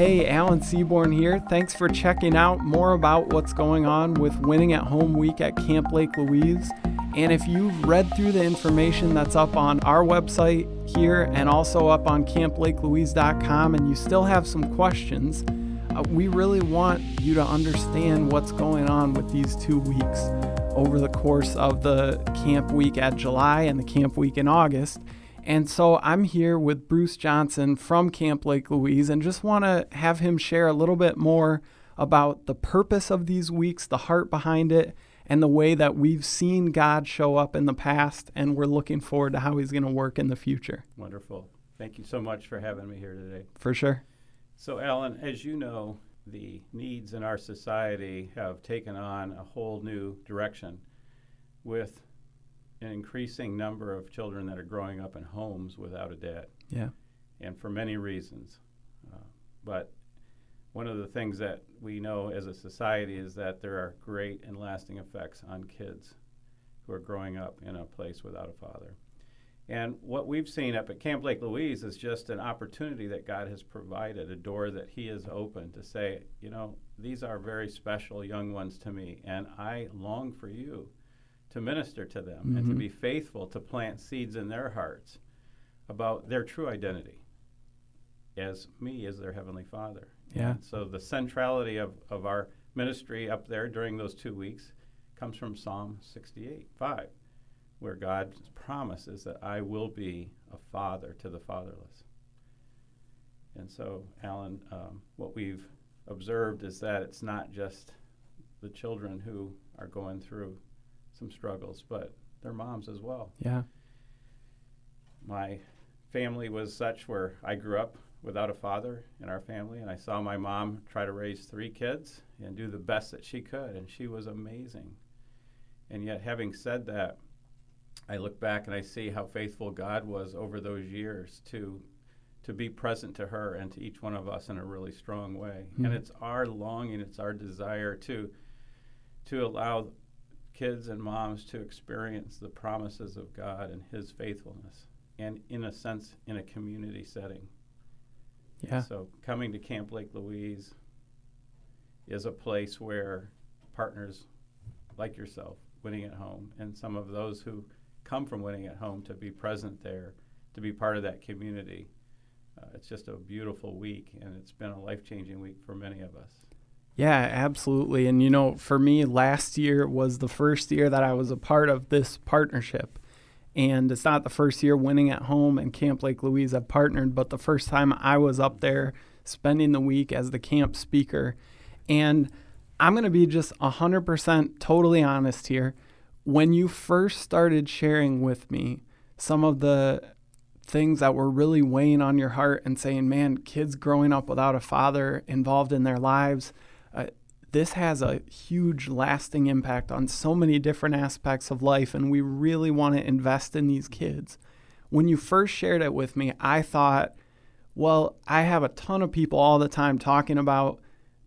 Hey, Alan Seaborn here. Thanks for checking out more about what's going on with Winning at Home Week at Camp Lake Louise. And if you've read through the information that's up on our website here and also up on camplakelouise.com and you still have some questions, uh, we really want you to understand what's going on with these two weeks over the course of the camp week at July and the camp week in August. And so I'm here with Bruce Johnson from Camp Lake Louise and just want to have him share a little bit more about the purpose of these weeks, the heart behind it, and the way that we've seen God show up in the past. And we're looking forward to how he's going to work in the future. Wonderful. Thank you so much for having me here today. For sure. So, Alan, as you know, the needs in our society have taken on a whole new direction with an increasing number of children that are growing up in homes without a dad. Yeah. And for many reasons. Uh, but one of the things that we know as a society is that there are great and lasting effects on kids who are growing up in a place without a father. And what we've seen up at Camp Lake Louise is just an opportunity that God has provided, a door that He has opened to say, you know, these are very special young ones to me, and I long for you to minister to them mm-hmm. and to mm-hmm. be faithful to plant seeds in their hearts about their true identity as me as their heavenly father yeah and so the centrality of, of our ministry up there during those two weeks comes from psalm 68 5 where god promises that i will be a father to the fatherless and so alan um, what we've observed is that it's not just the children who are going through some struggles, but their moms as well. Yeah. My family was such where I grew up without a father in our family, and I saw my mom try to raise three kids and do the best that she could, and she was amazing. And yet, having said that, I look back and I see how faithful God was over those years to to be present to her and to each one of us in a really strong way. Mm-hmm. And it's our longing, it's our desire to to allow kids and moms to experience the promises of God and His faithfulness, and in a sense, in a community setting. Yeah. So coming to Camp Lake Louise is a place where partners like yourself, Winning at Home, and some of those who come from Winning at Home to be present there, to be part of that community. Uh, it's just a beautiful week, and it's been a life changing week for many of us. Yeah, absolutely. And you know, for me, last year was the first year that I was a part of this partnership. And it's not the first year winning at home and Camp Lake Louise have partnered, but the first time I was up there spending the week as the camp speaker. And I'm going to be just 100% totally honest here. When you first started sharing with me some of the things that were really weighing on your heart and saying, man, kids growing up without a father involved in their lives, uh, this has a huge lasting impact on so many different aspects of life, and we really want to invest in these kids. When you first shared it with me, I thought, well, I have a ton of people all the time talking about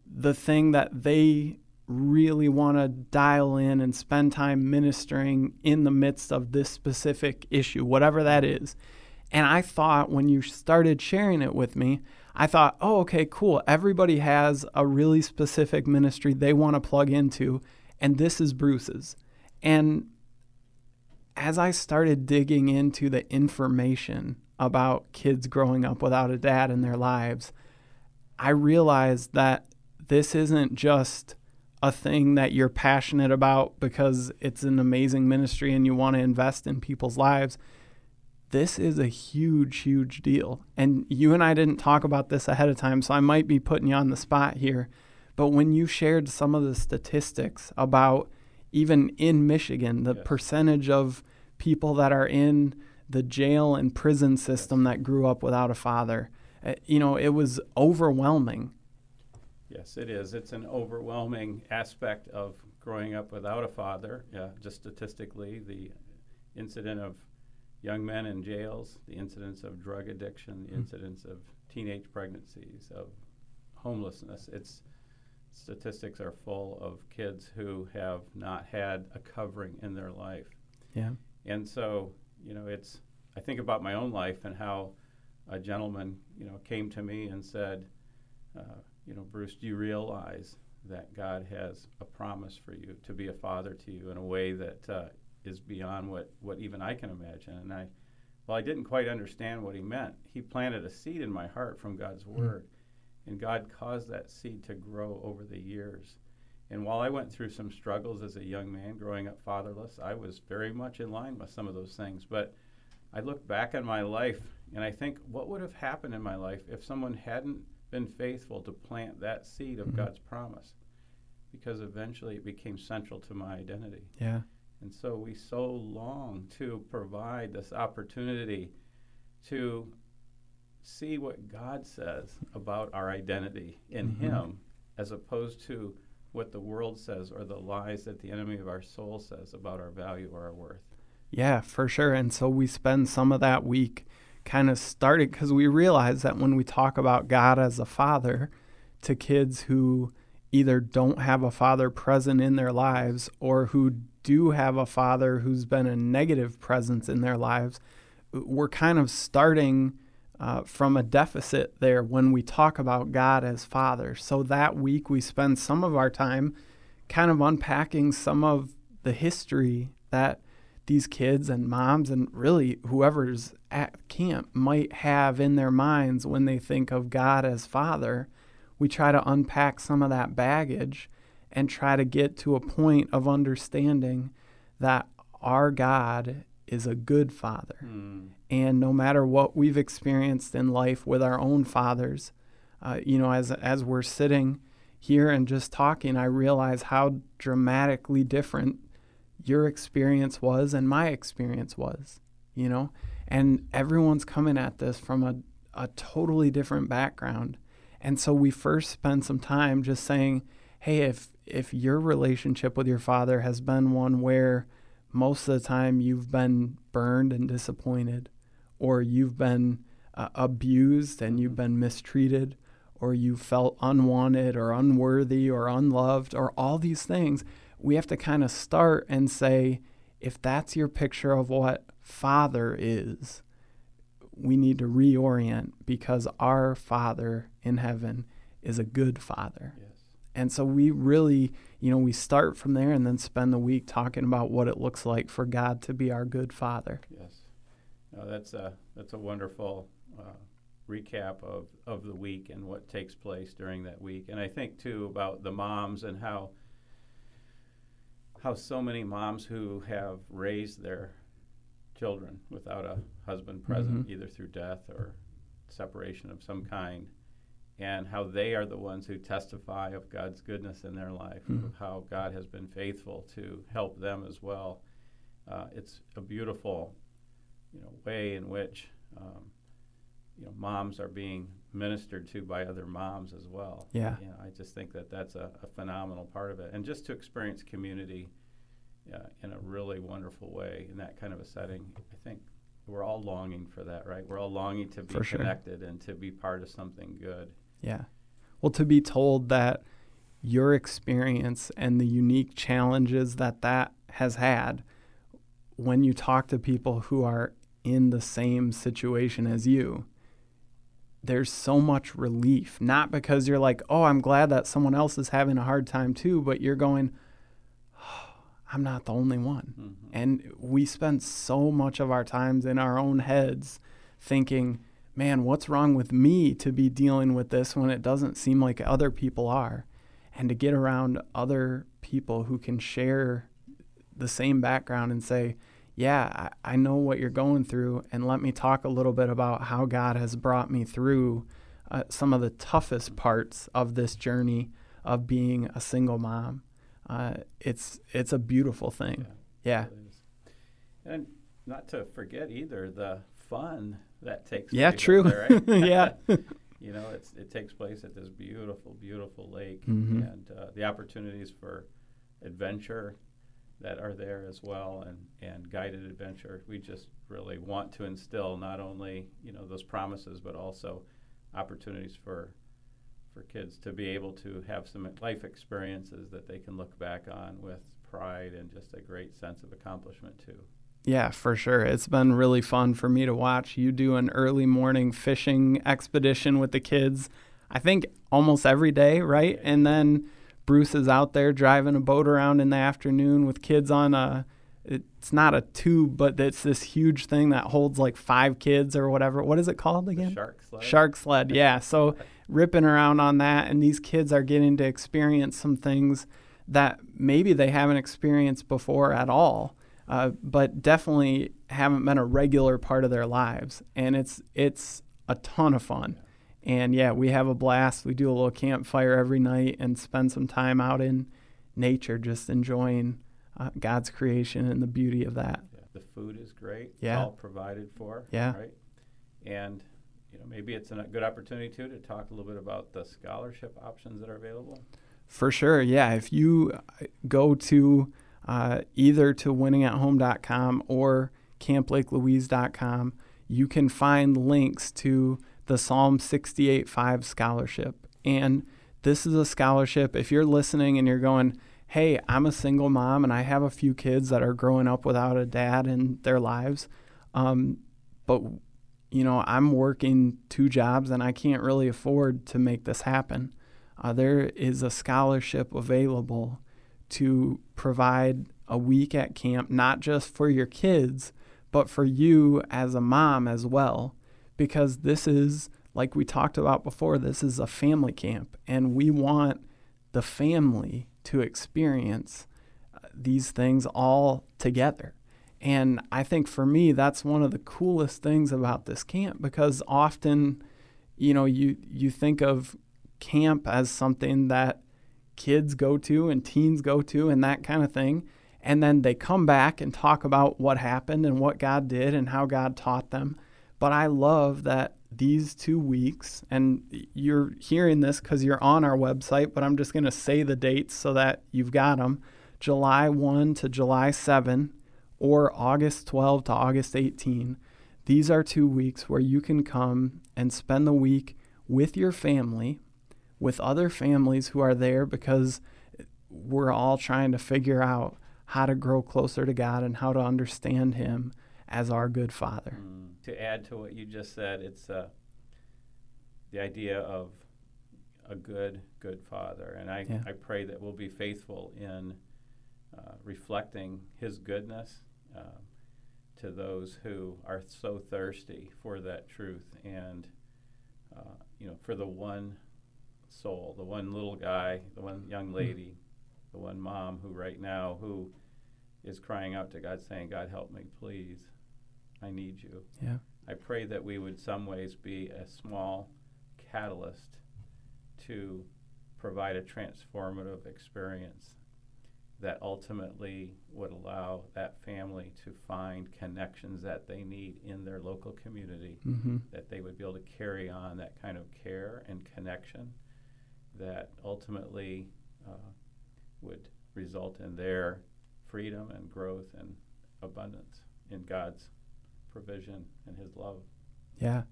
the thing that they really want to dial in and spend time ministering in the midst of this specific issue, whatever that is. And I thought when you started sharing it with me, I thought, oh, okay, cool. Everybody has a really specific ministry they want to plug into, and this is Bruce's. And as I started digging into the information about kids growing up without a dad in their lives, I realized that this isn't just a thing that you're passionate about because it's an amazing ministry and you want to invest in people's lives this is a huge, huge deal. And you and I didn't talk about this ahead of time, so I might be putting you on the spot here. But when you shared some of the statistics about even in Michigan, the yes. percentage of people that are in the jail and prison system yes. that grew up without a father, uh, you know, it was overwhelming. Yes, it is. It's an overwhelming aspect of growing up without a father. Yeah, just statistically, the incident of young men in jails, the incidence of drug addiction, the mm-hmm. incidence of teenage pregnancies, of homelessness. It's statistics are full of kids who have not had a covering in their life. Yeah. And so, you know, it's I think about my own life and how a gentleman, you know, came to me and said, uh, you know, Bruce, do you realize that God has a promise for you to be a father to you in a way that uh, is beyond what, what even I can imagine? And I, well, I didn't quite understand what he meant. He planted a seed in my heart from God's Hmm. word, and God caused that seed to grow over the years. And while I went through some struggles as a young man growing up fatherless, I was very much in line with some of those things. But I look back on my life and I think, what would have happened in my life if someone hadn't been faithful to plant that seed of Mhm. God's promise? Because eventually it became central to my identity. Yeah. And so we so long to provide this opportunity to see what God says about our identity in Mhm. Him as opposed to what the world says or the lies that the enemy of our soul says about our value or our worth. Yeah, for sure. And so we spend some of that week kind of starting because we realize that when we talk about God as a father to kids who either don't have a father present in their lives or who do have a father who's been a negative presence in their lives, we're kind of starting uh, from a deficit there when we talk about God as father. So that week we spend some of our time kind of unpacking some of the history that these kids and moms and really whoever's at camp might have in their minds when they think of God as Father. We try to unpack some of that baggage and try to get to a point of understanding that our God is a good Father. Hmm. And no matter what we've experienced in life with our own fathers, uh, you know, as as we're sitting here and just talking, I realize how dramatically different your experience was and my experience was. You know, and everyone's coming at this from a a totally different background, and so we first spend some time just saying, hey, if if your relationship with your father has been one where most of the time you've been burned and disappointed, or you've been uh, abused and you've been mistreated, or you felt unwanted or unworthy or unloved, or all these things, we have to kind of start and say, if that's your picture of what Father is, we need to reorient because our Father in heaven is a good Father. Yes. And so we really, you know, we start from there and then spend the week talking about what it looks like for God to be our good Father. Yes. No, that's a that's a wonderful uh, recap of, of the week and what takes place during that week. And I think too about the moms and how how so many moms who have raised their children without a husband present, Mhm. either through death or separation of some kind, and how they are the ones who testify of God's goodness in their life, Mhm. of how God has been faithful to help them as well. Uh, it's a beautiful, you know, way in which um, you know moms are being ministered to by other moms as well. Yeah. Yeah, I just think that that's a, a phenomenal part of it, and just to experience community uh, in a really wonderful way in that kind of a setting. I think we're all longing for that, right? We're all longing to be sure. connected and to be part of something good. Yeah. Well, to be told that your experience and the unique challenges that that has had when you talk to people who are in the same situation as you, there's so much relief. Not because you're like, oh, I'm glad that someone else is having a hard time too, but you're going, I'm not the only one. Mhm. And we spend so much of our times in our own heads thinking, man, what's wrong with me to be dealing with this when it doesn't seem like other people are? And to get around other people who can share the same background and say, yeah, I, I know what you're going through, and let me talk a little bit about how God has brought me through uh, some of the toughest parts of this journey of being a single mom. Uh, it's it's a beautiful thing. Yeah. is. And not to forget either the fun that takes Yeah, true. there, right? Yeah. you know, it's it takes place at this beautiful, beautiful lake, Mhm. and uh, the opportunities for adventure that are there as well, and and guided adventure. We just really want to instill not only you know those promises, but also opportunities for for kids to be able to have some life experiences that they can look back on with pride and just a great sense of accomplishment too. Yeah, for sure. It's been really fun for me to watch you do an early morning fishing expedition with the kids. I think almost every day, right? And then Bruce is out there driving a boat around in the afternoon with kids on a it's not a tube, but it's this huge thing that holds like five kids or whatever. What is it called again? The shark sled. Shark sled, yeah. So ripping around on that, and these kids are getting to experience some things that maybe they haven't experienced before at all, uh, but definitely haven't been a regular part of their lives. And it's it's a ton of fun. And yeah, we have a blast. We do a little campfire every night and spend some time out in nature, just enjoying uh, God's creation and the beauty of that. Yeah, the food is great. Yeah. All provided for. Yeah. Right. And you know, maybe it's a good opportunity too to talk a little bit about the scholarship options that are available. For sure, yeah. If you uh, go to uh, either to winningathome.com or camplakelouise.com, you can find links to the Psalm 68.5 scholarship. And this is a scholarship. If you're listening and you're going, hey, I'm a single mom and I have a few kids that are growing up without a dad in their lives, um, but you know, I'm working two jobs and I can't really afford to make this happen. Uh, there is a scholarship available to provide a week at camp, not just for your kids, but for you as a mom as well. Because this is, like we talked about before, this is a family camp, and we want the family to experience uh, these things all together. And I think for me, that's one of the coolest things about this camp because often, you know, you, you think of camp as something that kids go to and teens go to and that kind of thing. And then they come back and talk about what happened and what God did and how God taught them. But I love that these two weeks, and you're hearing this because you're on our website, but I'm just going to say the dates so that you've got them July 1 to July 7 or August 12 to August 18. These are two weeks where you can come and spend the week with your family, with other families who are there because we're all trying to figure out how to grow closer to God and how to understand Him as our good Father. Mm. To add to what you just said, it's uh, the idea of a good, good Father. And I, Yeah. I pray that we'll be faithful in uh, reflecting His goodness uh, to those who are so thirsty for that truth and, uh, you know, for the one soul, the one little guy, the one young lady, the one mom who right now who is crying out to God saying, God help me, please. I need you. Yeah. I pray that we would some ways be a small catalyst to provide a transformative experience that ultimately would allow that family to find connections that they need in their local community, Mm-hmm. that they would be able to carry on that kind of care and connection that ultimately uh, would result in their freedom and growth and abundance in God's provision and His love. Yeah,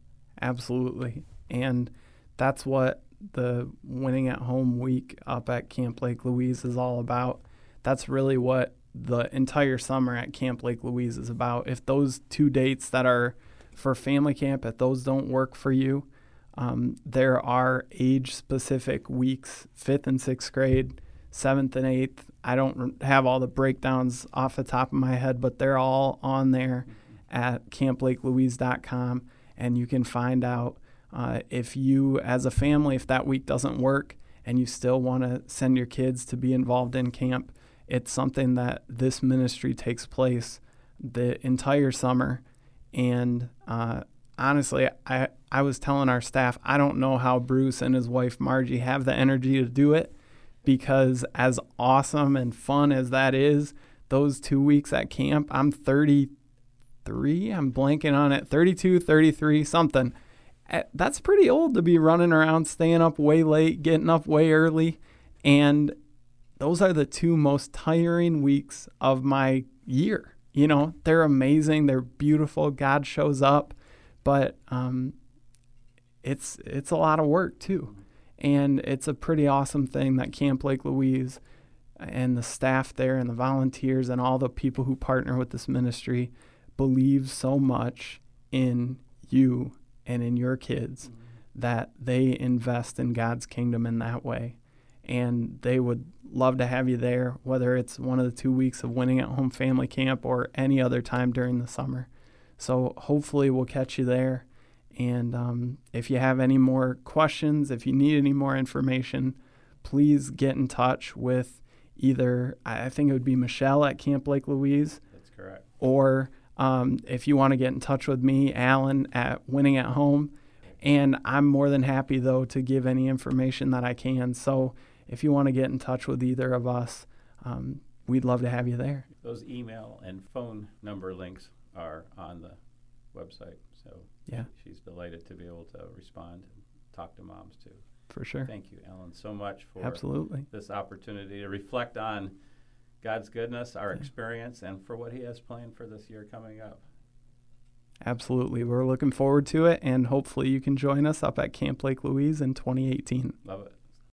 absolutely. And that's what the winning at home week up at Camp Lake Louise is all about. That's really what the entire summer at Camp Lake Louise is about. If those two dates that are for family camp, if those don't work for you, um, there are age specific weeks, fifth and sixth grade, seventh and eighth. I don't have all the breakdowns off the top of my head, but they're all on there at camplakelouise.com and you can find out uh, if you as a family if that week doesn't work and you still want to send your kids to be involved in camp it's something that this ministry takes place the entire summer and uh, honestly I, I was telling our staff i don't know how bruce and his wife margie have the energy to do it because as awesome and fun as that is those two weeks at camp i'm 33. I'm blanking on it. 32, 33, something. That's pretty old to be running around, staying up way late, getting up way early. And those are the two most tiring weeks of my year. You know, they're amazing. They're beautiful. God shows up, but um, it's it's a lot of work too, and it's a pretty awesome thing that Camp Lake Louise and the staff there and the volunteers and all the people who partner with this ministry believe so much in you and in your kids that they invest in God's kingdom in that way. And they would love to have you there, whether it's one of the two weeks of winning at home family camp or any other time during the summer. So hopefully we'll catch you there. And um, if you have any more questions, if you need any more information, please get in touch with either, I think it would be Michelle at Camp Lake Louise. That's correct. Or um, if you want to get in touch with me, Alan at Winning at Home. And I'm more than happy, though, to give any information that I can. So if you want to get in touch with either of us, um, we'd love to have you there. Those email and phone number links are on the website. So yeah, she's delighted to be able to respond and talk to moms too. For sure. Thank you, Alan, so much for absolutely this opportunity to reflect on God's goodness, our yeah. experience, and for what He has planned for this year coming up. Absolutely. We're looking forward to it, and hopefully, you can join us up at Camp Lake Louise in 2018. Love it.